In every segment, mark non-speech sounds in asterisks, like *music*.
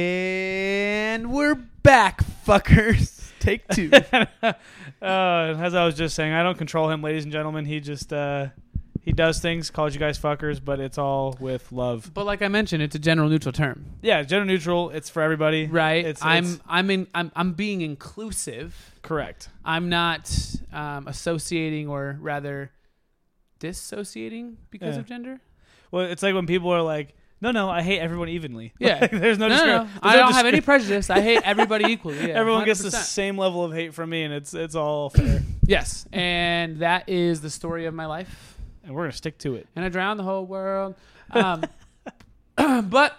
And we're back, fuckers. *laughs* Take two. *laughs* uh, as I was just saying, I don't control him, ladies and gentlemen. He just uh, he does things, calls you guys fuckers, but it's all with love. but like I mentioned, it's a general neutral term, Yeah, gender neutral. It's for everybody. right? It's, I'm it's I'm in I'm I'm being inclusive. correct. I'm not um, associating or rather dissociating because Yeah. of gender. Well, it's like when people are like, "No, no, I hate everyone evenly." *laughs* Yeah. Like, there's no. No, no, no. there's I no don't have any prejudice. I hate *laughs* everybody equally. Yeah, Everyone gets the same level of hate from me, and it's it's all *clears throat* fair. Yes, and that is the story of my life. and we're gonna stick to it. and I drowned the whole world. *laughs* Um, *clears throat* but,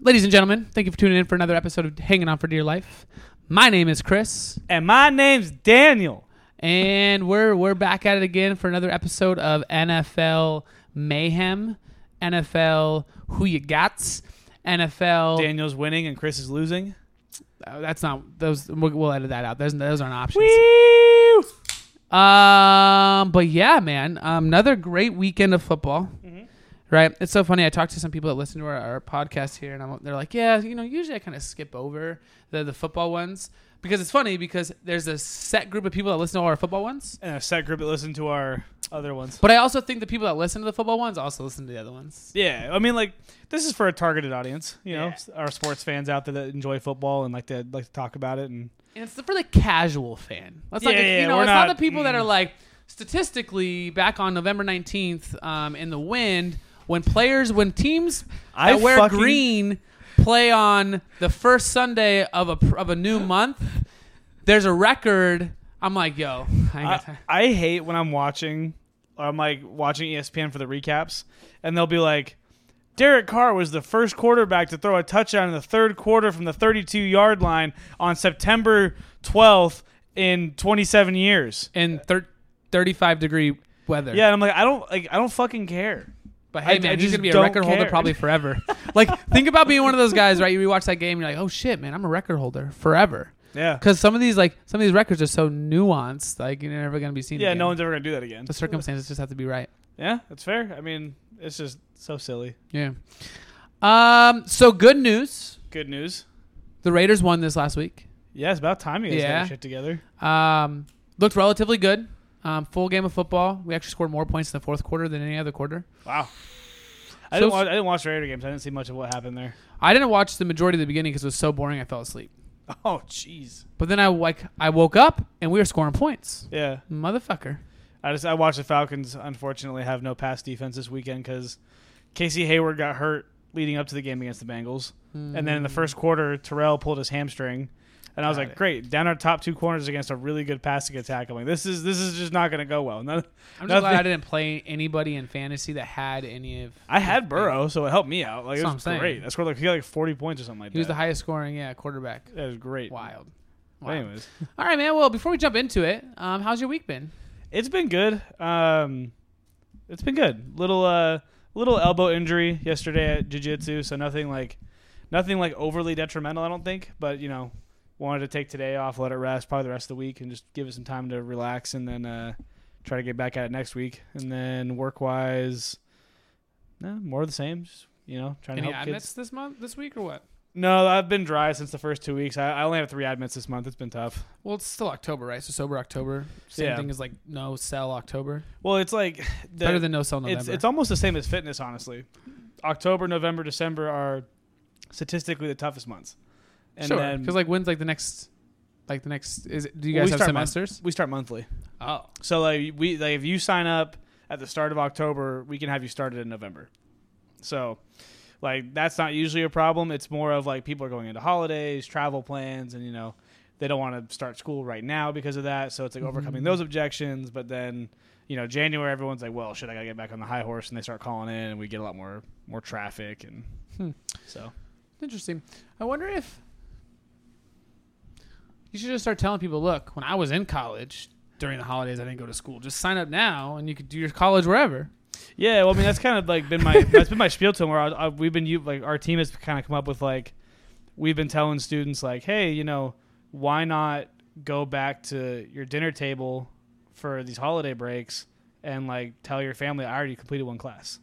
ladies and gentlemen, thank you for tuning in for another episode of Hanging On for Dear Life. My name is Chris, And my name's Daniel. and we're we're back at it again for another episode of NFL Mayhem, NFL Who You Gots, NFL. Daniel's winning and Chris is losing. Uh, that's not those. We'll, we'll edit that out. Those those aren't options. Woo! Um, but yeah, man, um, another great weekend of football. Right, it's so funny. I talked to some people that listen to our, our podcast here, and I'm, they're like, "Yeah, you know, usually I kind of skip over the the football ones because it's funny because there's a set group of people that listen to all our football ones, And a set group that listen to our other ones. but I also think the people that listen to the football ones also listen to the other ones. Yeah, I mean, like this is for a targeted audience. You know, Yeah. our sports fans out there that enjoy football and like to like to talk about it. And And it's for the casual fan. That's like Yeah, a- yeah, you know, it's not, not- the people that mm. are like statistically back on November nineteenth um, in the wind when players when teams I that wear fucking- green play on the first Sunday of a of a new month. There's a record. I'm like, yo, I I. I hate when I'm watching. I'm like watching ESPN for the recaps, and they'll be like, Derek Carr was the first quarterback to throw a touchdown in the third quarter from the 32 yard line on September 12th in 27 years. in thir- 35 degree weather. Yeah, and I'm like, I don't like, I don't fucking care. But hey, I- man, I he's gonna be a record holder probably forever. *laughs* like, think about being one of those guys, right? You rewatch that game, you're like, oh shit, man, I'm a record holder forever. Yeah, Because some of these, like, some of these records are so nuanced, like you're never gonna be seen. yeah, again. no one's ever gonna do that again. The circumstances just have to be right. Yeah, that's fair. I mean, it's just so silly. Yeah. Um. So good news. Good news. The Raiders won this last week. Yeah, it's about time you guys got Yeah. your shit together. Um. Looked relatively good. Um. Full game of football. We actually scored more points in the fourth quarter than any other quarter. Wow. I So didn't watch. I didn't watch the Raider games. I didn't see much of what happened there. I didn't watch the majority of the beginning because it was so boring. I fell asleep. *laughs* Oh, jeez. But then I like I woke up and we were scoring points. Yeah. Motherfucker. I just I watched the Falcons. Unfortunately, have no pass defense this weekend because Casey Hayward got hurt leading up to the game against the Bengals, and then in the first quarter, Terrell pulled his hamstring, and I was Got like, it. great, down our top two corners against a really good passing attack. I'm like, this is this is just not going to go well. *laughs* None, I'm just glad I didn't play anybody in fantasy that had any of. I had Burrow, so it helped me out. Like That's it what I'm was saying. great. I scored like he got like 40 points or something like He was the highest scoring, yeah, quarterback. That was great. Wild. anyways, *laughs* All right, man. Well, before we jump into it, um, how's your week been? it's been good. Um, it's been good. Little uh, little elbow injury yesterday at jiu-jitsu, so nothing like nothing like overly detrimental, I don't think. But you know, wanted to take today off, let it rest, probably the rest of the week, and just give it some time to relax, and then uh, try to get back at it next week. And then work wise, no, more of the same. Just you know, trying Any to help admits kids. this month, this week, or what? No, I've been dry since the first two weeks. I, I only have three admits this month. It's been tough. Well, it's still October, right? So sober October. Same Yeah. thing as like no sell October. Well, it's like the, Better than no sell November. It's it's almost the same as fitness, honestly. October, November, December are statistically the toughest months. And sure, then because like when's like the next, like the next is it, do you Well, guys we have start month- semesters? we start monthly. Oh, So like we like if you sign up at the start of October, we can have you started in November. So like that's not usually a problem. It's more of like people are going into holidays, travel plans, and you know they don't want to start school right now because of that. So it's like overcoming Mhm. those objections. But then you know January, everyone's like, well, shit, I gotta get back on the high horse, and they start calling in, and we get a lot more more traffic, and Hmm. so interesting. I wonder if you should just start telling people, look, when I was in college during the holidays, I didn't go to school. Just sign up now, and you could do your college wherever. Yeah, well, I mean that's kind of like been my *laughs* that's been my spiel to them where I, I, we've been you like our team has kind of come up with like we've been telling students like, hey, you know, why not go back to your dinner table for these holiday breaks and like tell your family I already completed one class,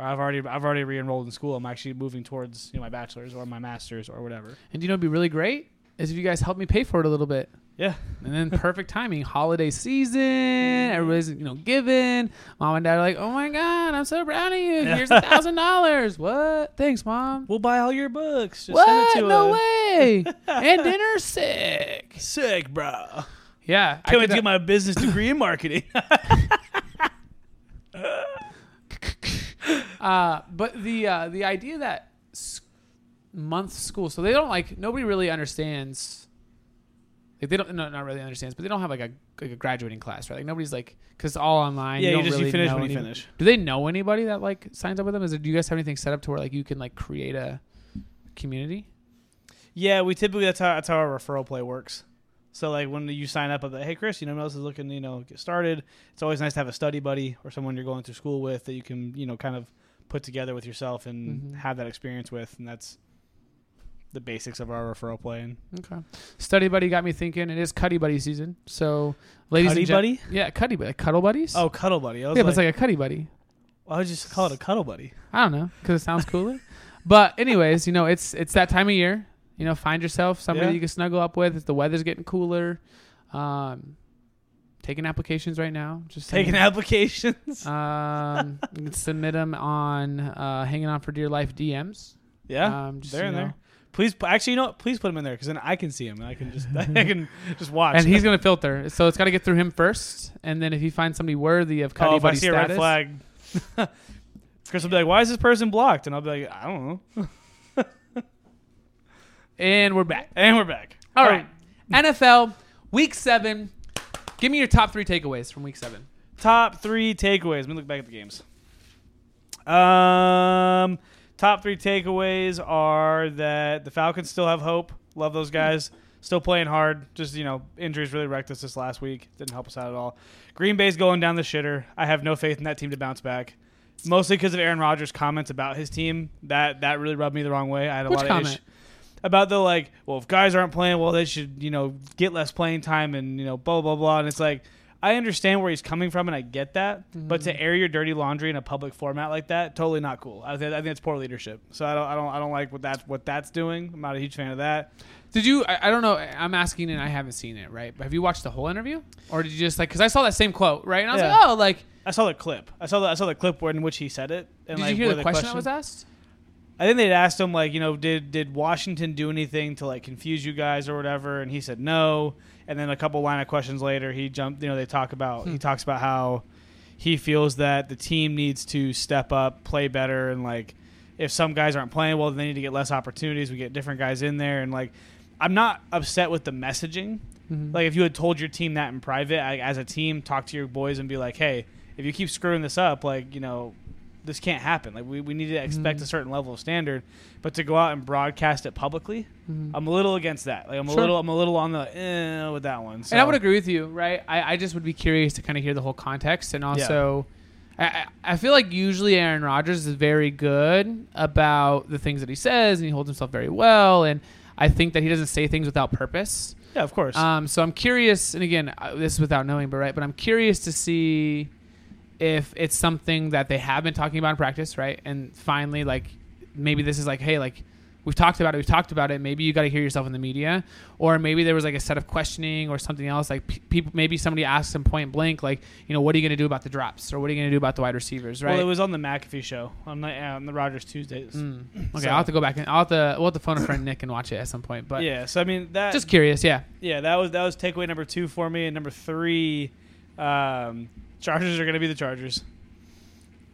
or I've already I've already re-enrolled in school. I'm actually moving towards you know my bachelor's or my master's or whatever. And do you know, it'd be really great is if you guys help me pay for it a little bit. Yeah. And then *laughs* perfect timing, holiday season, everybody's you know giving. Mom and dad are like, "Oh my god, I'm so proud of you. Here's a thousand dollars. *laughs* What? Thanks, mom. We'll buy all your books. Just send what? it to No us. way. *laughs* and dinner's sick. Sick, bro. Yeah, I Can't wait to get my business degree in marketing. Uh, but the uh, the idea that s- month school, so they don't like nobody really understands. Like they don't, no, not really understands, but they don't have like a like a graduating class, right? Like nobody's like because all online. yeah, you, you just really you finish when you finish. Do they know anybody that like signs up with them? Is it, do you guys have anything set up to where like you can like create a community? Yeah, we typically that's how that's how our referral play works. So like when you sign up, I'm like, hey Chris, you know, else is looking, you know, get started. It's always nice to have a study buddy or someone you're going through school with that you can, you know, kind of put together with yourself and Mhm. have that experience with, and that's the basics of our referral play. And Okay. Study buddy got me thinking. It is Cuddy buddy season, so ladies Cuddy and gen- buddy? yeah, Cuddy buddy, cuddle buddies. oh, cuddle buddy. I yeah, but it's like a Cuddy buddy. why would you just call it a cuddle buddy? I don't know because it sounds cooler. but anyways, you know, it's it's that time of year. You know, find yourself somebody Yeah. you can snuggle up with. If the weather's getting cooler, um, taking applications right now. Just Taking *laughs* applications. Um, *laughs* you can submit them on uh, hanging on for dear life DMs. yeah, um, just, they're in know. there. Please, actually, you know what? Please put them in there because then I can see them and I can just *laughs* I can just watch. And he's gonna filter, so it's got to get through him first, and then if he finds somebody worthy of oh, Cuddy if I buddy see a status, red flag, Chris will be like, "Why is this person blocked?" And I'll be like, "I don't know." and we're back. And we're back. All right, NFL Week Seven. Give me your top three takeaways from Week Seven. Top three takeaways. Let me look back at the games. Um, top three takeaways are that the Falcons still have hope. Love those guys. Still playing hard. Just you know, injuries really wrecked us this last week. Didn't help us out at all. Green Bay's going down the shitter. I have no faith in that team to bounce back. Mostly because of Aaron Rodgers' comments about his team. That that really rubbed me the wrong way. I had a Which lot of comment? issues about the like, well, if guys aren't playing, well, they should you know get less playing time and you know blah blah blah. And it's like I understand where he's coming from and I get that, but to mhm. air your dirty laundry in a public format like that, totally not cool. I think I think it's poor leadership. So I don't I don't I don't like what that's what that's doing. I'm not a huge fan of that. Did you? I, I don't know. I'm asking, and I haven't seen it. Right? But have you watched the whole interview, or did you just like? Because I saw that same quote, right? And I was Yeah. like, oh, like, I saw the clip. I saw the I saw the clip where in which he said it. And did like, you hear where the question, that was asked? I think they'd asked him like, you know, did did Washington do anything to like confuse you guys or whatever? And he said no. And then a couple line of questions later, he jumped. You know, they talk about Hmm. he talks about how he feels that the team needs to step up, play better, and like if some guys aren't playing well, then they need to get less opportunities. We get different guys in there, and like I'm not upset with the messaging. Mhm. Like if you had told your team that in private, I, as a team, talk to your boys and be like, hey, if you keep screwing this up, like you know, this can't happen. Like we, we need to expect Mhm. a certain level of standard, but to go out and broadcast it publicly, Mhm. I'm a little against that. Like I'm a little I'm a little on the eh, with that one. So. And I would agree with you, right? I, I just would be curious to kind of hear the whole context, and also, I, I I feel like usually Aaron Rodgers is very good about the things that he says, and he holds himself very well, and I think that he doesn't say things without purpose. Yeah, of course. Um, so I'm curious, and again, uh, this is without knowing, but right, but I'm curious to see if it's something that they have been talking about in practice, right? And finally, like maybe this is like, hey, like we've talked about it, we've talked about it. Maybe you got to hear yourself in the media, or maybe there was like a set of questioning or something else. Like people, maybe somebody asked him point blank, like, you know, what are you going to do about the drops, or what are you going to do about the wide receivers, right? Well, it was on the McAfee show on the uh, on the Rodgers Tuesdays. Mm. *clears throat* Okay, So- I'll have to go back and I'll have to we'll have to phone a friend Nick and watch it at some point. But yeah, so I mean that just curious, yeah. yeah that was that was takeaway number two for me, and number three, um, Chargers are going to be the Chargers.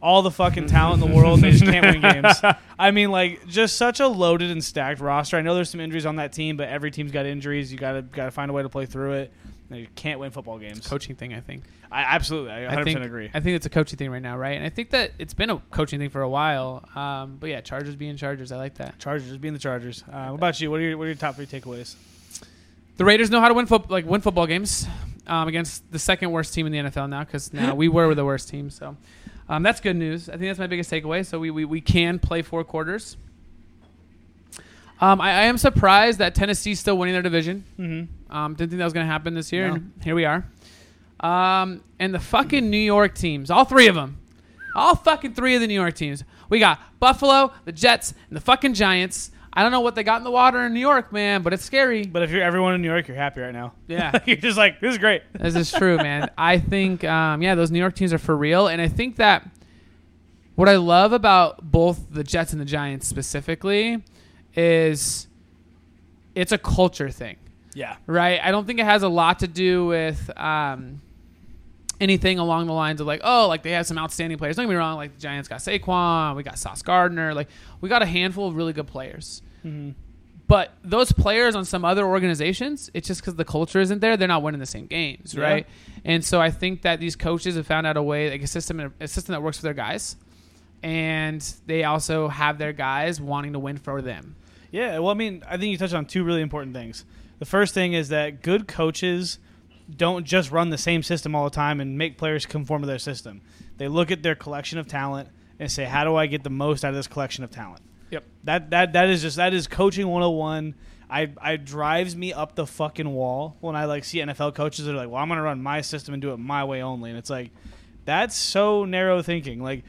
All the fucking talent in the world, they just can't win games. *laughs* I mean, like just such a loaded and stacked roster. I know there's some injuries on that team, but every team's got injuries. You gotta gotta find a way to play through it. And you can't win football games. Coaching thing, I think. I absolutely, I 100 think, percent agree. I think it's a coaching thing right now, right? And I think that it's been a coaching thing for a while. Um, but yeah, Chargers being Chargers, I like that. Chargers being the Chargers. Uh, what about you? What are your what are your top three takeaways? The Raiders know how to win fo- like win football games um, against the second worst team in the NFL now because now we were the worst team. So um, that's good news. I think that's my biggest takeaway. So we, we, we can play four quarters. Um, I, I am surprised that Tennessee's still winning their division. Mm-hmm. Um, didn't think that was going to happen this year, No. and here we are. Um, and the fucking New York teams, all three of them, All fucking three of the New York teams. We got Buffalo, the Jets, and the fucking Giants. I don't know what they got in the water in New York, man, but it's scary. But if you're everyone in New York, you're happy right now. *laughs* Yeah. you're just like this is great. This is true, *laughs* man. I think, um, yeah, those New York teams are for real, and I think that what I love about both the Jets and the Giants specifically is it's a culture thing, Yeah. right? I don't think it has a lot to do with um, anything along the lines of like, oh, like they have some outstanding players. Don't get me wrong, like the Giants got Saquon, we got Sauce Gardner, like we got a handful of really good players. Mm-hmm. But those players on some other organizations, it's just because the culture isn't there. They're not winning the same games, Yeah. right? And so I think that these coaches have found out a way, like a system, a system that works for their guys, and they also have their guys wanting to win for them. Yeah, well, I mean, I think you touched on two really important things. The first thing is that good coaches don't just run the same system all the time and make players conform to their system. They look at their collection of talent and say, "How do I get the most out of this collection of talent?" Yep. That that that is just that is coaching 101. I I drives me up the fucking wall when I like see NFL coaches that are like, "Well, I'm going to run my system and do it my way only." And it's like that's so narrow thinking. Like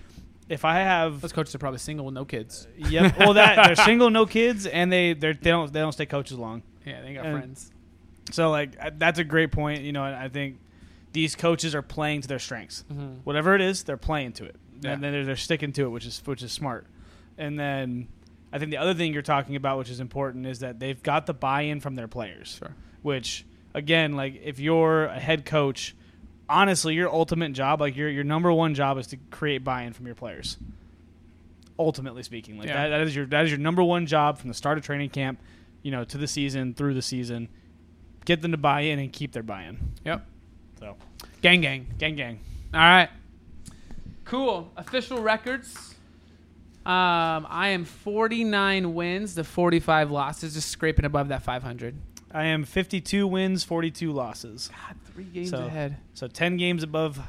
if I have Those coaches are probably single with no kids. *laughs* Yep. Well, that they're *laughs* single, no kids, and they they don't they don't stay coaches long. Yeah, they got And- friends. So like that's a great point. You know, I think these coaches are playing to their strengths. Mhm. Whatever it is, they're playing to it, Yeah. and then they're, they're sticking to it, which is which is smart. And then I think the other thing you're talking about, which is important, is that they've got the buy-in from their players. Sure. Which again, like if you're a head coach, honestly, your ultimate job, like your your number one job, is to create buy-in from your players. Ultimately speaking, like Yeah. that, that is your that is your number one job from the start of training camp, you know, to the season through the season. Get them to buy in and keep their buy-in. Yep. So, Gang, gang. gang, gang. All right. Cool. Official records. Um, I am 49 wins to 45 losses, just scraping above that 500. I am 52 wins, 42 losses. God, three games So- ahead. So 10 games above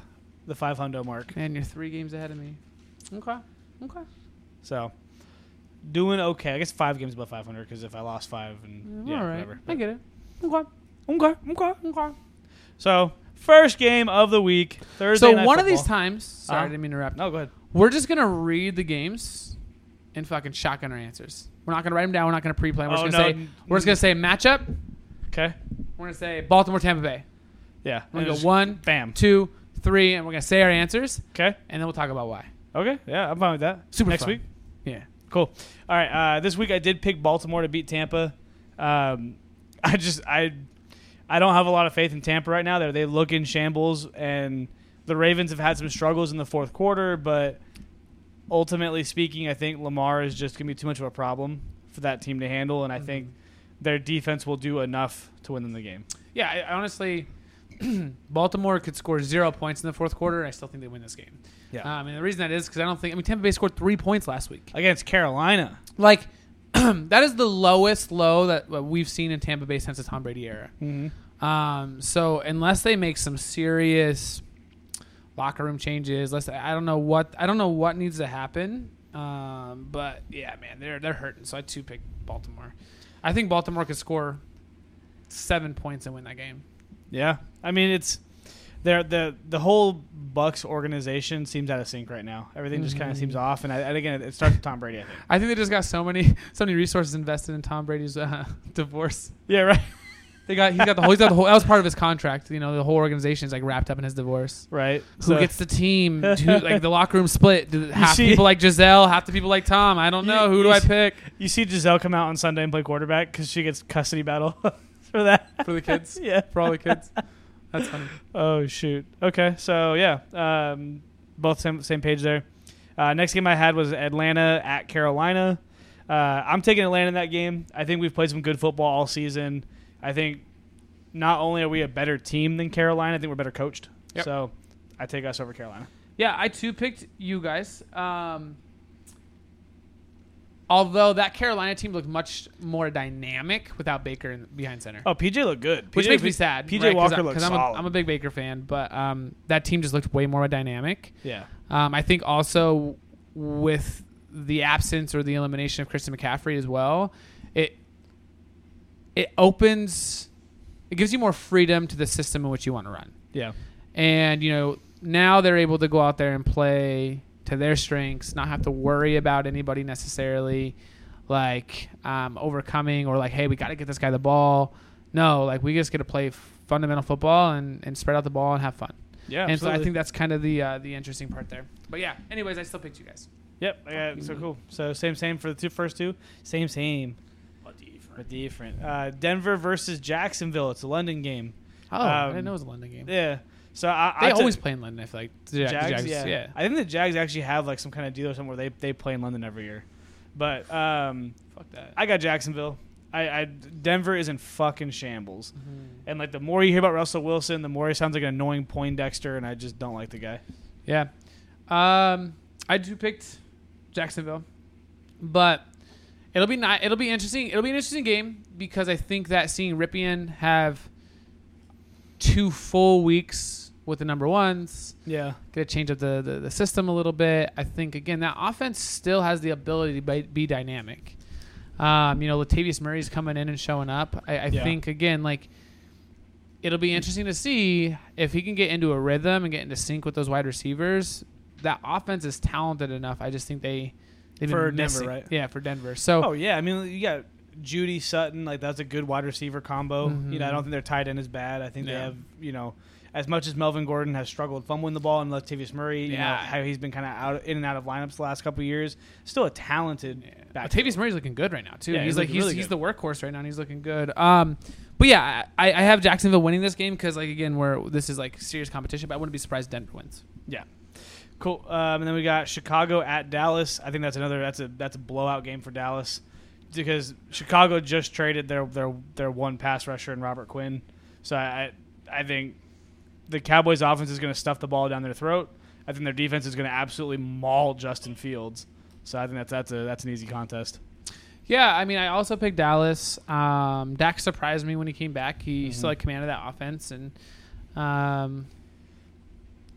the 500 mark. Man, you're three games ahead of me. Okay. Okay. So doing okay. I guess five games above 500 because if I lost five and yeah, All right. whatever. I get it. Okay. Okay, okay. Okay. So first game of the week, Thursday. So one of these times, sorry, Uh-huh. I didn't mean to interrupt. No, go ahead. We're just gonna read the games and fucking shotgun our answers. We're not gonna write them down. We're not gonna pre-plan. We're Oh, just gonna no, say we're just gonna say matchup. Okay. We're gonna say Baltimore, Tampa Bay. Yeah. We're gonna go one, Bam. two, three, and we're gonna say our answers, Okay. and then we'll talk about why. Okay. Yeah, I'm fine with that. Super Next fun. week. Yeah. Cool. All right. Uh, this week I did pick Baltimore to beat Tampa. Um, *laughs* I just I I don't have a lot of faith in Tampa right now. They they look in shambles, and the Ravens have had some struggles in the fourth quarter. But ultimately speaking, I think Lamar is just gonna be too much of a problem for that team to handle, and I think their defense will do enough to win them the game. Yeah, I, honestly, *clears throat* Baltimore could score zero points in the fourth quarter. and I still think they win this game. Yeah. Um, and the reason that is because I don't think I mean Tampa Bay scored three points last week. Against Carolina. Like *clears throat* that is the lowest low that uh, we've seen in Tampa Bay since the Tom Brady era. Mm-hmm. Um, so unless they make some serious locker room changes, let's I don't know what I don't know what needs to happen. Um, but yeah, man, they're they're hurting. So I too pick Baltimore. I think Baltimore could score seven points and win that game. Yeah, I mean it's there. the the whole Bucs organization seems out of sync right now. Everything just kind of seems off, and, I, and again, it starts with Tom Brady. I think. I think they just got so many *laughs* so many resources invested in Tom Brady's uh, *laughs* divorce. Yeah, right, They got he's got the whole he's got the whole that was part of his contract. You know, the whole organization is like wrapped up in his divorce. right. Who gets the team? *laughs* Like the locker room split? Do half see- people like Gisele, half the people like Tom. I don't You- know. Who you do I pick You see Gisele come out on Sunday and play quarterback because she gets custody battle *laughs* for that. for the kids? *laughs* yeah. For all the kids. That's funny. Oh shoot. Okay, so yeah, um, both same same page there. Uh, next game I had was Atlanta at Carolina. Uh, I'm taking Atlanta in that game. I think we've played some good football all season. I think not only are we a better team than Carolina, I think we're better coached. Yep. So I take us over Carolina. Yeah, I too picked you guys. Um, although that Carolina team looked much more dynamic without Baker in, behind center. Oh, PJ looked good. Which PJ makes me sad. PJ right? Walker looks I'm. I'm a big Baker fan, but um, that team just looked way more dynamic. yeah. Um, I think also with the absence or the elimination of Christian McCaffrey as well, it it opens, it gives you more freedom to the system in which you want to run. Yeah. And you know now they're able to go out there and play to their strengths, not have to worry about anybody necessarily like um, overcoming or like, hey, we got to get this guy the ball. No, like we just get to play fundamental football and, and spread out the ball and have fun. Yeah, and so I think that's kind of the uh, the interesting part there. But yeah, anyways, I still picked you guys. Yep. I got, so cool. So same, same for the two first two. Same, same, different. Uh, Denver versus Jacksonville. It's a London game. Oh, I Um, didn't know it was a London game. Yeah. So I, They I always play in London. I feel like the Ja- Jags, Jags, yeah. yeah. I think the Jags actually have like some kind of deal or something where they, they play in London every year. But um, Fuck that. I got Jacksonville. I, I Denver is in fucking shambles. Mhm. And like the more you hear about Russell Wilson, the more he sounds like an annoying Poindexter, and I just don't like the guy. Yeah. Um, I do picked Jacksonville, but it'll be not. It'll be interesting. It'll be an interesting game because I think that seeing Rypien have two full weeks with the number ones, Yeah. gonna change up the, the, the system a little bit. I think again that offense still has the ability to be, be dynamic. Um, you know, Latavius Murray's coming in and showing up. I, I Yeah. think again like it'll be interesting to see if he can get into a rhythm and get into sync with those wide receivers. That offense is talented enough. I just think they they've For been Denver, missing. right? Yeah, for Denver. So Oh yeah, I mean you got Jeudy Sutton, like that's a good wide receiver combo. You know, I Mhm. don't think their tight end is bad. I think they have, you know, as much as Melvin Gordon has struggled fumbling the ball and Latavius Murray, you know, Yeah. how he's been kind of out in and out of lineups the last couple of years, still a talented back. Latavius Murray's looking good right now too. Yeah, he's he's like he's, really he's the workhorse right now. and He's looking good. Um, but yeah, I, I have Jacksonville winning this game because like again, where this is like serious competition. But I wouldn't be surprised Denver wins. Yeah. Cool. Um, and then we got Chicago at Dallas. I think that's another that's a that's a blowout game for Dallas because Chicago just traded their their their one pass rusher in Robert Quinn. So I I think the Cowboys offense is going to stuff the ball down their throat. I think their defense is going to absolutely maul Justin Fields. So I think that's that's a that's an easy contest. Yeah, I mean, I also picked Dallas. Um, Dak surprised me when he came back. He Mhm. still had command of that offense, and um,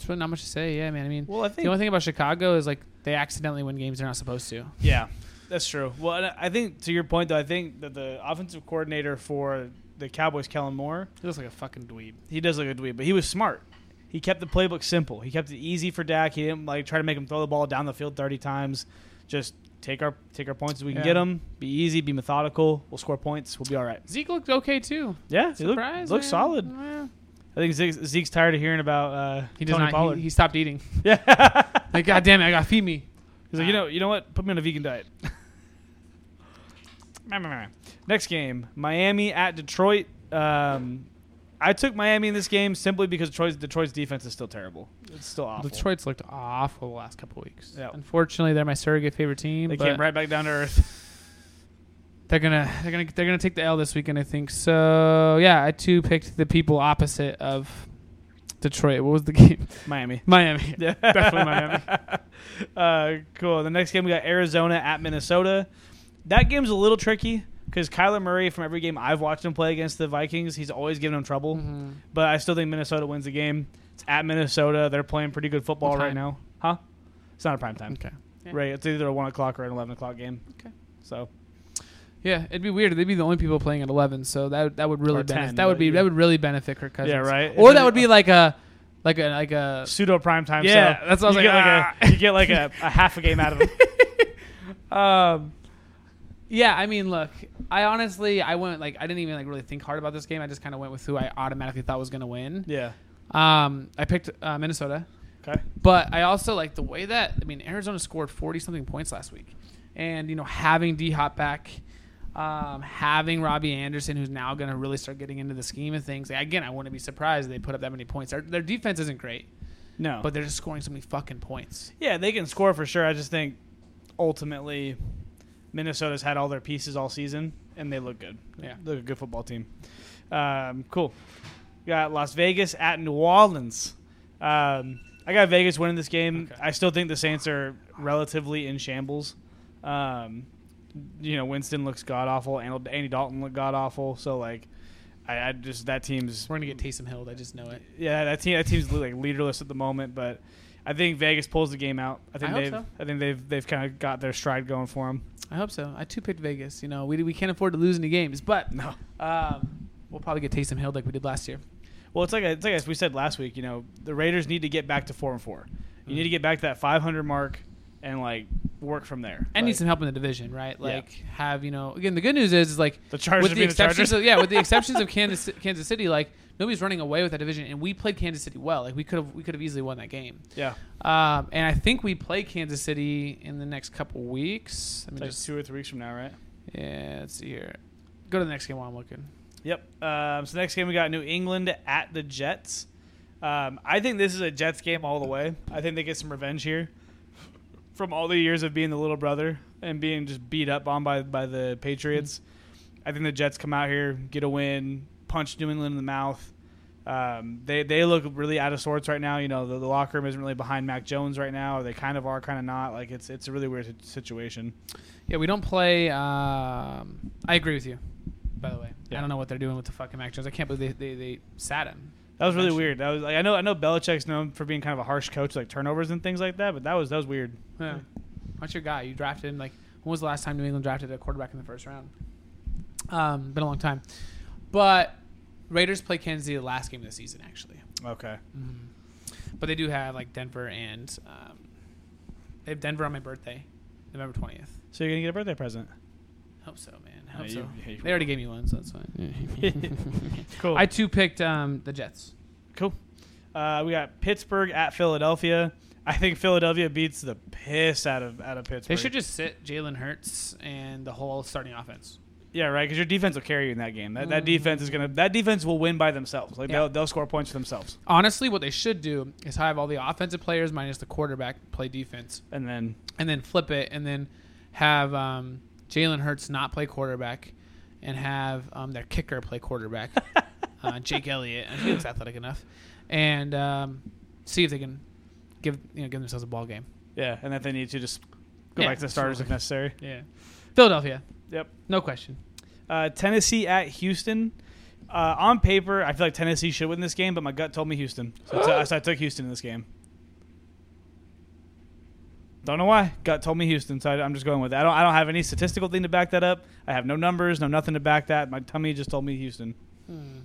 it's really not much to say. Yeah, man. I mean, Well, I think the only thing about Chicago is like they accidentally win games they're not supposed to. Yeah, that's true. Well, I think to your point though, I think that the offensive coordinator for the Cowboys, Kellen Moore, He looks like a fucking dweeb. he does look a dweeb, but he was smart. He kept the playbook simple. He kept it easy for Dak. He didn't like try to make him throw the ball down the field thirty times. Just take our take our points as we can Yeah. get them. Be easy. Be methodical. We'll score points. We'll be all right. Zeke looked okay too. Yeah, he look, Surprise, looks solid. Yeah. I think Zeke's, Zeke's tired of hearing about uh, He does Tony not. Pollard. He, he stopped eating. *laughs* yeah, Like, God damn it, I got to feed me. he's like, you know, you know what? Put me on a vegan diet. *laughs* Next game, Miami at Detroit. Um, I took Miami in this game simply because Detroit's, Detroit's defense is still terrible. It's still awful. Detroit's looked awful the last couple weeks. Yeah. Unfortunately, they're my surrogate favorite team. They came right back down to earth. *laughs* They're gonna they're gonna they're gonna take the L this weekend, I think. So yeah, I too picked the people opposite of Detroit. What was the *laughs* game? Miami. Miami. *laughs* Yeah, Definitely Miami. *laughs* Uh, cool. The next game we got Arizona at Minnesota. That game's a little tricky because Kyler Murray, from every game I've watched him play against the Vikings, he's always giving them trouble. Mhm. But I still think Minnesota wins the game. It's at Minnesota. They're playing pretty good football right now. Huh? It's not a prime time. Okay. Yeah. Right. It's either a one o'clock or an eleven o'clock game. Okay. So Yeah, it'd be weird. They'd be the only people playing at eleven, so that that would really Or 10, benefit. That would be you- that would really benefit Kirk Cousins. Yeah, right. Or that would be like a like a like a pseudo prime time. Yeah, so that's what I was you like, Get like ah. a, you get like a, a half a game out of them. *laughs* um yeah, I mean, look, I honestly, I went like I didn't even like really think hard about this game. I just kind of went with who I automatically thought was going to win. yeah. Um, I picked uh, Minnesota, Okay. but I also like the way that I mean Arizona scored forty something points last week, and you know having D Hop back, um, having Robbie Anderson, who's now going to really start getting into the scheme of things. Again, I wouldn't be surprised if they put up that many points. Their, their defense isn't great, No. but they're just scoring so many fucking points. Yeah, they can score for sure. I just think ultimately Minnesota's had all their pieces all season and they look good. Yeah. They look a good football team. Um, cool. Got Las Vegas at New Orleans. Um, I got Vegas winning this game. Okay. I still think the Saints are relatively in shambles. Um, you know, Winston looks god awful. and Andy Dalton looked god awful. So like, I, I just that team's We're gonna get Taysom Hill. I just know it. yeah, that team that team's like leaderless at the moment, but I think Vegas pulls the game out. I think I they've so. I think they've they've kind of got their stride going for them. I hope so. I too picked Vegas. You know, we we can't afford to lose any games, but No. um, we'll probably get Taysom Hill like we did last year. Well, it's like it's like as we said last week. You know, the Raiders need to get back to four and four. You need to get back to that 500 mark and like work from there. and like, need some help in the division, right? Yeah. Like have you know again the good news is, is like the Chargers with the the exceptions Chargers. of yeah with the *laughs* exceptions of Kansas Kansas City like nobody's running away with that division and we played Kansas City well like we could have we could have easily won that game yeah, um, and I think we play Kansas City in the next couple weeks let it's me like just two or three weeks from now, right? yeah let's see here go to the next game while I'm looking Yep. Um, so next game we got New England at the Jets. Um, I think this is a Jets game all the way. I think they get some revenge here from all the years of being the little brother and being just beat up on by by the Patriots. I think the Jets come out here, get a win, punch New England in the mouth. Um, they they look really out of sorts right now. You know, the, the locker room isn't really behind Mac Jones right now. Or they kind of are, kind of not. Like it's it's a really weird situation. yeah we don't play um, I agree with you by the way Yeah. I don't know what they're doing with the fucking Mac Jones I can't believe they, they, they sat him That was really Actually- weird. That was like I know I know Belichick's known for being kind of a harsh coach, like turnovers and things like that. But that was that was weird. yeah. what's your guy you drafted him, like when was the last time New England drafted a quarterback in the first round um, been a long time but Raiders play Kansas City the last game of the season actually Okay. Mm-hmm. But they do have like Denver and um, they have Denver on my birthday, November twentieth. So you're gonna get a birthday present. Hope so, man. Yeah, Hope you- so. yeah, They already gave me one, so that's fine. *laughs* *laughs* Cool. I too picked um, the Jets. cool. Uh, we got Pittsburgh at Philadelphia. I think Philadelphia beats the piss out of out of Pittsburgh. They should just sit Jalen Hurts and the whole starting offense. yeah, right. Because your defense will carry you in that game. That, that Mhm. defense is gonna that defense will win by themselves. Like Yeah. they'll, they'll score points for themselves. Honestly, what they should do is have all the offensive players minus the quarterback play defense, And then and then flip it, and then have um, Jalen Hurts not play quarterback, and have um, their kicker play quarterback, *laughs* uh, Jake Elliott. and He looks athletic enough, and um, see if they can give you know give themselves a ball game. yeah, and if they need to just go Yeah, back to the starters if necessary. *laughs* Yeah, Philadelphia. Yep. No question. Uh, Tennessee at Houston. Uh, on paper, I feel like Tennessee should win this game, but my gut told me Houston, so, I t- so I took Houston in this game. Don't know why. Gut told me Houston, so I, am just going with it. I don't. I don't have any statistical thing to back that up. I have no numbers, no nothing to back that. My tummy just told me Houston. Hmm.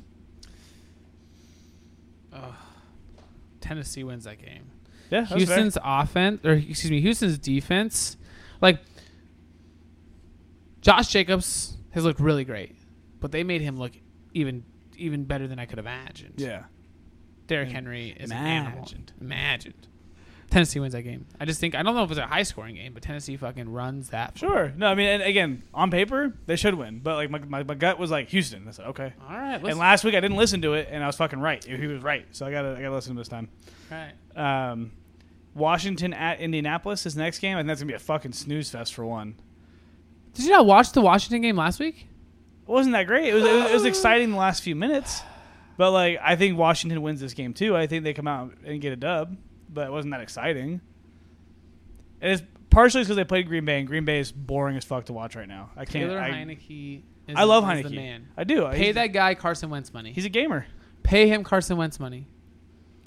Tennessee wins that game. Yeah, fair. Houston's offense, or excuse me, Houston's defense, like Josh Jacobs has looked really great, but they made him look even even better than I could have imagined. Yeah, Derrick Henry is an animal. imagined. Imagined. Tennessee wins that game. I just think I don't know if it's a high scoring game, but Tennessee fucking runs that. sure. No, I mean, and again, on paper they should win, but like my, my, my gut was like Houston. I said okay. All right, And last week I didn't listen to it, and I was fucking right. He was right, so I gotta I gotta listen to him this time. all right. Um, Washington at Indianapolis is next game, and that's gonna be a fucking snooze fest for one. Did you not watch the Washington game last week? It wasn't that great. It was, it was it was exciting the last few minutes, but like I think Washington wins this game too. I think they come out and get a dub, but it wasn't that exciting. And it's partially because they played Green Bay, and Green Bay is boring as fuck to watch right now. I can't. Taylor I, Heinicke. Is I love is Heinicke. The man. I do. Pay he's, that guy Carson Wentz money. He's a gamer. Pay him Carson Wentz money.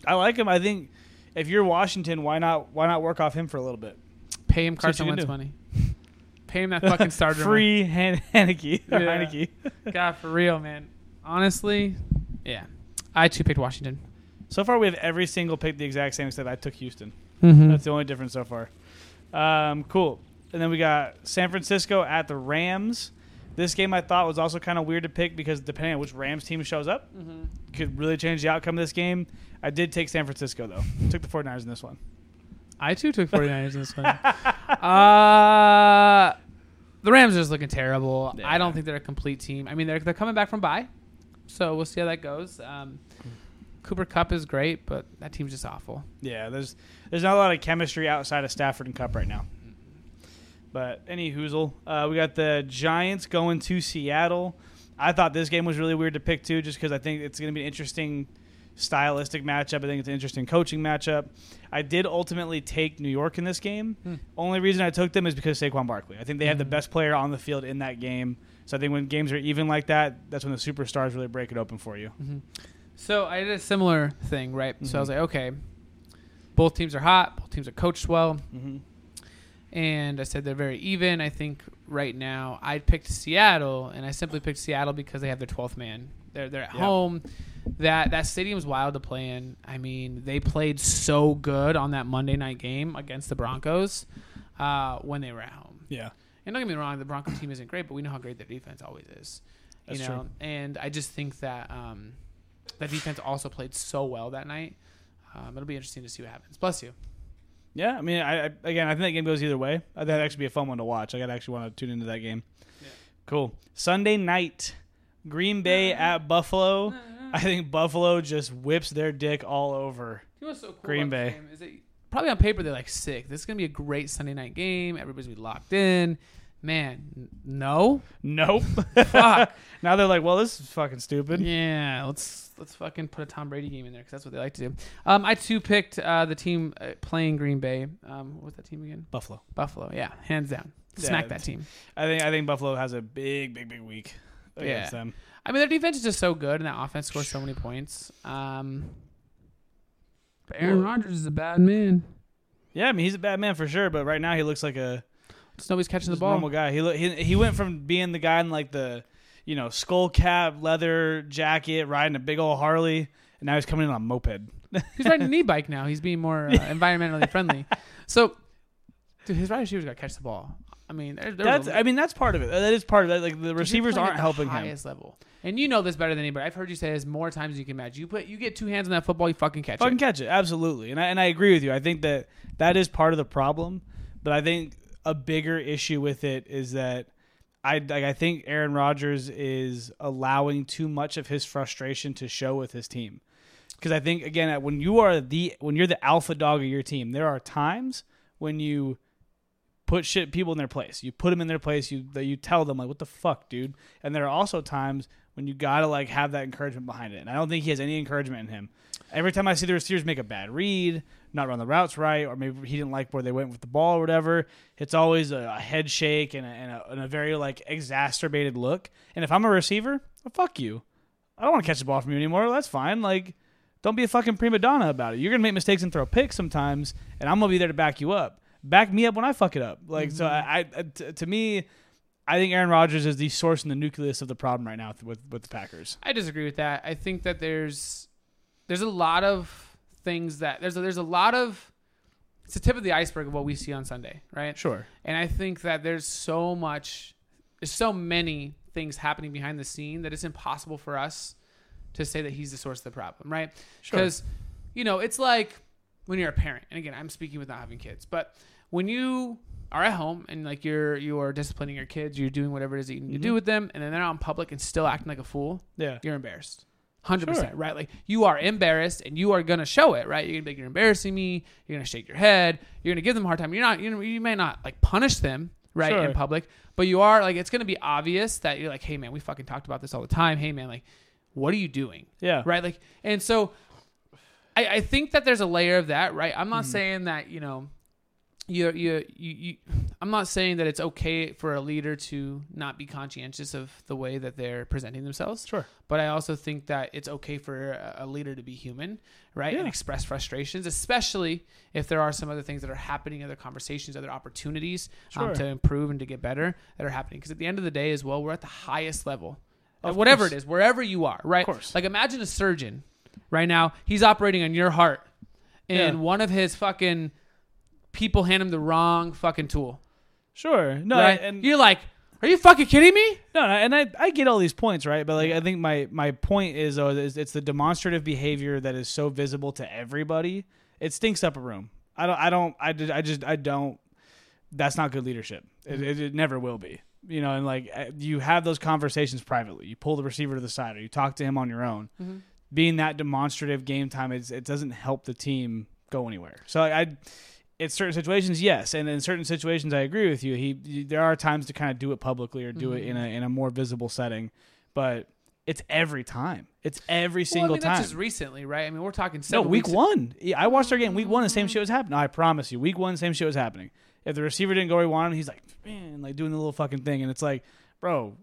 I like him. I think if you're Washington, why not why not work off him for a little bit? Pay him Carson Wentz do. money. *laughs* Pay him that fucking starter Free Han- Haneke. or *laughs* Yeah. Heinicke. God, for real, man. Honestly, yeah. I too picked Washington. So far, we have every single pick the exact same, except I took Houston. Mm-hmm. That's the only difference so far. Um, cool. And then we got San Francisco at the Rams. This game I thought was also kind of weird to pick because depending on which Rams team shows up, Mm-hmm. could really change the outcome of this game. I did take San Francisco, though. Took the 49ers in this one. I too took *laughs* 49ers in this one. Uh, the Rams are just looking terrible. Yeah. I don't think they're a complete team. I mean, they're, they're coming back from bye, so we'll see how that goes. Um, Cooper Kupp is great, but that team's just awful. Yeah, there's there's not a lot of chemistry outside of Stafford and Cup right now. But any hoozle, uh, we got the Giants going to Seattle. I thought this game was really weird to pick too, just because I think it's going to be an interesting stylistic matchup. I think it's an interesting coaching matchup. I did ultimately take New York in this game. Hmm. Only reason I took them is because Saquon Barkley. I think they have the Mhm. best player on the field in that game. So I think when games are even like that, that's when the superstars really break it open for you. So I did a similar thing, right? So I was Mhm. like, okay, both teams are hot, both teams are coached well, Mm-hmm. and I said they're very even. I think right now I picked Seattle, and I simply picked Seattle because they have their 12th man. They're they're at Yeah. home. That that stadium's wild to play in. I mean, they played so good on that Monday night game against the Broncos uh, when they were at home. Yeah. And don't get me wrong, the Bronco team isn't great, but we know how great their defense always is. You That's know, true. and I just think that um, that defense also played so well that night. Um, it'll be interesting to see what happens. Bless you. Yeah, I mean, I, I again, I think that game goes either way. Uh, that'd actually be a fun one to watch. I gotta actually want to tune into that game. Yeah. Cool. Sunday night, Green Bay mm-hmm. at Buffalo. Mm-hmm. I think Buffalo just whips their dick all over. You know so cool Green Bay. game is that probably on paper they're like sick. This is gonna be a great Sunday night game. Everybody's gonna be locked in. Man, no. Nope. Fuck. *laughs* now they're like, well, this is fucking stupid. yeah, let's let's fucking put a Tom Brady game in there because that's what they like to do. Um, I too picked uh, the team uh, playing Green Bay. Um, what was that team again? Buffalo. Buffalo. Yeah, hands down. Yeah, Smack that team. I think I think Buffalo has a big, big, big week against Yeah. them. I mean, their defense is just so good, and that offense scores so many points. Um, but Aaron Rodgers is a bad man. Yeah, I mean he's a bad man for sure, but right now he looks like a Just nobody's catching the ball. normal guy. He, look, he he went from being the guy in like the you know skull cap, leather jacket, riding a big old Harley, and now he's coming in on a moped. *laughs* He's riding an e-bike now. He's being more uh, *laughs* environmentally friendly. So, dude, his wide receivers got to catch the ball. I mean, there, there was That's a- I mean that's part of it. That is part of it. Like the receivers aren't the helping him. highest level, and you know this better than anybody. I've heard you say this more times than you can imagine. You put you get two hands on that football, you fucking catch Fucking it. Fucking catch it, absolutely. And I and I agree with you. I think that that is part of the problem, but I think a bigger issue with it is that I like I think Aaron Rodgers is allowing too much of his frustration to show with his team. Because I think again, when you are the when you're the alpha dog of your team, there are times when you put shit people in their place. You put them in their place. You that you tell them like, "What the fuck, dude?" And there are also times when you gotta like have that encouragement behind it. And I don't think he has any encouragement in him. Every time I see the receivers make a bad read, not run the routes right, or maybe he didn't like where they went with the ball or whatever, it's always a, a head shake and a, and, a, and a very like exacerbated look. And if I'm a receiver, well, fuck you. I don't want to catch the ball from you anymore. That's fine. Like, don't be a fucking prima donna about it. You're gonna make mistakes and throw picks sometimes, and I'm gonna be there to back you up. Back me up when I fuck it up. Like, so mm-hmm. I, I t- to me, I think Aaron Rodgers is the source and the nucleus of the problem right now with with the Packers. I disagree with that. I think that there's there's a lot of things that there's a, there's a lot of it's the tip of the iceberg of what we see on Sunday, right? Sure. And I think that there's so much, there's so many things happening behind the scene that it's impossible for us to say that he's the source of the problem, right? Sure. Because, you know, it's like when you're a parent, and again, I'm speaking with not having kids, but when you are at home and like you're you are disciplining your kids, you're doing whatever it is that you need to do Mhm. with them, and then they're out in public and still acting like a fool, Yeah. you're embarrassed. Hundred Sure. percent, right? Like you are embarrassed, and you are gonna show it, right? You're gonna be like, you're embarrassing me. You're gonna shake your head. You're gonna give them a hard time. You're not, you know, you may not like punish them, right, in public, but you are like, it's gonna be obvious that you're like, hey man, we fucking talked about this all the time. Hey man, like, what are you doing, Yeah. right? Like, and so, I, I think that there's a layer of that, right? I'm not Mhm. saying that you know, you you you. I'm not saying that it's okay for a leader to not be conscientious of the way that they're presenting themselves Sure. but I also think that it's okay for a leader to be human, right? And express frustrations, especially if there are some other things that are happening, other conversations, other opportunities um, to improve and to get better that are happening. Because at the end of the day, as well, we're at the highest level, Of whatever course. it is, wherever you are, right? Of course. Like imagine a surgeon right now, he's operating on your heart, and Yeah. one of his fucking people hand him the wrong fucking tool. Sure. No, right? and You're like, are you fucking kidding me? No, no, and I, I get all these points, right? But like I think my my point is though is it's the demonstrative behavior that is so visible to everybody. It stinks up a room. I don't I don't I, just- I just I don't that's not good leadership. It, it, it never will be. You know, and like uh, you have those conversations privately. You pull the receiver to the side or you talk to him on your own. Being that demonstrative game time it doesn't help the team go anywhere. So I, I in certain situations, yes, and in certain situations, I agree with you. He, there are times to kind of do it publicly or do it in a mm-hmm. in a more visible setting, but it's every time. It's every Well, I single mean, time. that's just recently, right? I mean, we're talking no, week one. Yeah, I watched our game. Week one, the same mm-hmm. shit was happening. I promise you, week one, same shit was happening. If the receiver didn't go where he wanted, he's like, man, like doing the little fucking thing, and it's like, bro,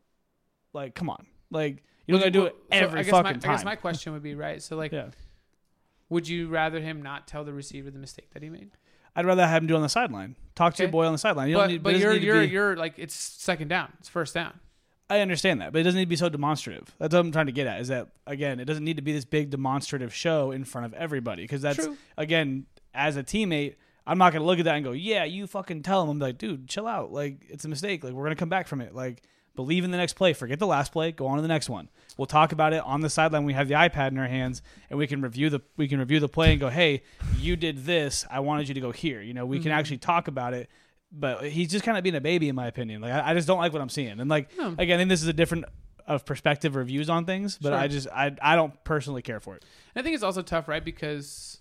like, come on, like you don't gotta do it So every I guess fucking my, time. I guess my question would be right. So like, *laughs* yeah. would you rather him not tell the receiver the mistake that he made? I'd rather have him do it on the sideline. Talk to your boy on the sideline. You but don't need, but you're you're be- you're like it's second down. It's first down. I understand that, but it doesn't need to be so demonstrative. That's what I'm trying to get at. Is that again? It doesn't need to be this big demonstrative show in front of everybody because that's True. again as a teammate. I'm not gonna look at that and go, "Yeah, you fucking tell him." I'm like, "Dude, chill out. Like, it's a mistake. Like, we're gonna come back from it. Like, believe in the next play. Forget the last play. Go on to the next one. We'll talk about it on the sideline. We have the iPad in our hands, and we can review the we can review the play and go, "Hey, you did this. I wanted you to go here." You know, we can mm-hmm. actually talk about it. But he's just kind of being a baby, in my opinion. Like, I, I just don't like what I'm seeing. And like, No. again, I think this is a different of perspective or views on things. But Sure. I just I I don't personally care for it. I think it's also tough, right? Because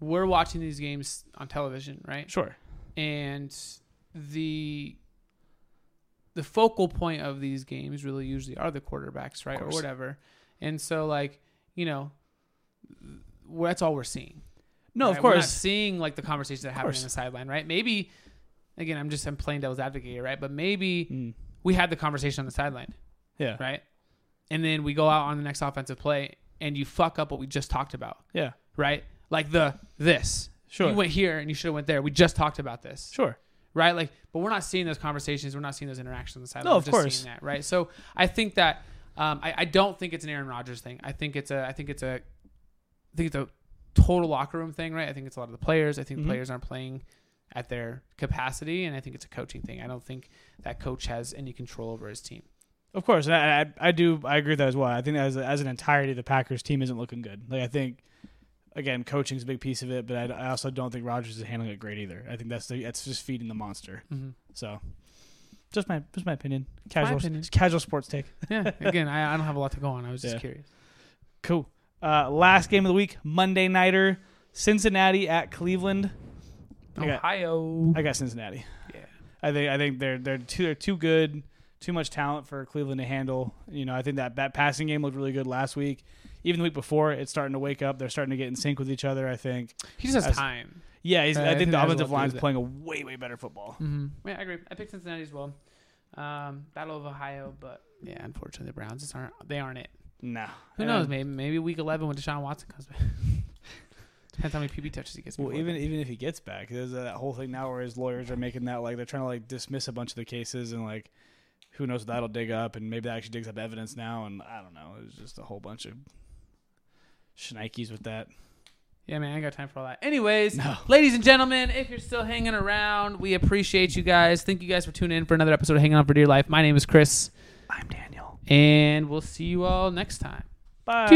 we're watching these games on television, right? Sure. And the the focal point of these games really usually are the quarterbacks, right, or whatever. And so, like, you know, that's all we're seeing. No, right? of course, We're not seeing like the conversations that happen on the sideline, right? Maybe, again, I'm just I'm playing devil's advocate right? But maybe Mm. we had the conversation on the sideline, Yeah. right? And then we go out on the next offensive play, and you fuck up what we just talked about, Yeah. right? Like the this. Sure. You went here and you should have went there. We just talked about this, Sure. Right? Like, but we're not seeing those conversations. We're not seeing those interactions on the sideline. No, We're of just course. seeing that, right? So I think that um, I, I don't think it's an Aaron Rodgers thing. I think it's a I think it's a I think it's a total locker room thing, right? I think it's a lot of the players. I think Mhm. players aren't playing at their capacity, and I think it's a coaching thing. I don't think that coach has any control over his team. Of course, and I, I I do I agree with that as well. I think as as an entirety, the Packers team isn't looking good. Like I think, again, coaching's a big piece of it, but I, I also don't think Rodgers is handling it great either. I think that's the that's just feeding the monster. Mm-hmm. So, just my just my opinion. Casual opinion. casual sports take. *laughs* Yeah. Again, I, I don't have a lot to go on. I was just Yeah. curious. Cool. Uh, last game of the week, Monday nighter, Cincinnati at Cleveland. I got- Ohio. I got Cincinnati. yeah. I think I think they're they're too they're too good, too much talent for Cleveland to handle. You know, I think that that passing game looked really good last week. Even the week before, it's starting to wake up. They're starting to get in sync with each other. I think. He just has As- time. Yeah, he's, Uh, I I think think the that has a offensive lot to do line's with it. playing a way way better football. Mm-hmm. Yeah, I agree. I picked Cincinnati as well. Um, Battle of Ohio, but yeah, unfortunately, the Browns just aren't. They aren't it. No, Who And, knows? Maybe maybe week eleven when Deshaun Watson comes back. *laughs* Depends how many PB touches he gets. Well, even then. even if he gets back, there's that whole thing now where his lawyers are making that like they're trying to like dismiss a bunch of the cases and like who knows what that'll dig up and maybe that actually digs up evidence now and I don't know. It's just a whole bunch of shnikes with that. yeah, man, I ain't got time for all that. Anyways, No. ladies and gentlemen, if you're still hanging around, we appreciate you guys. Thank you guys for tuning in for another episode of Hanging On for Dear Life. My name is Chris, I'm Daniel. and we'll see you all next time. Bye.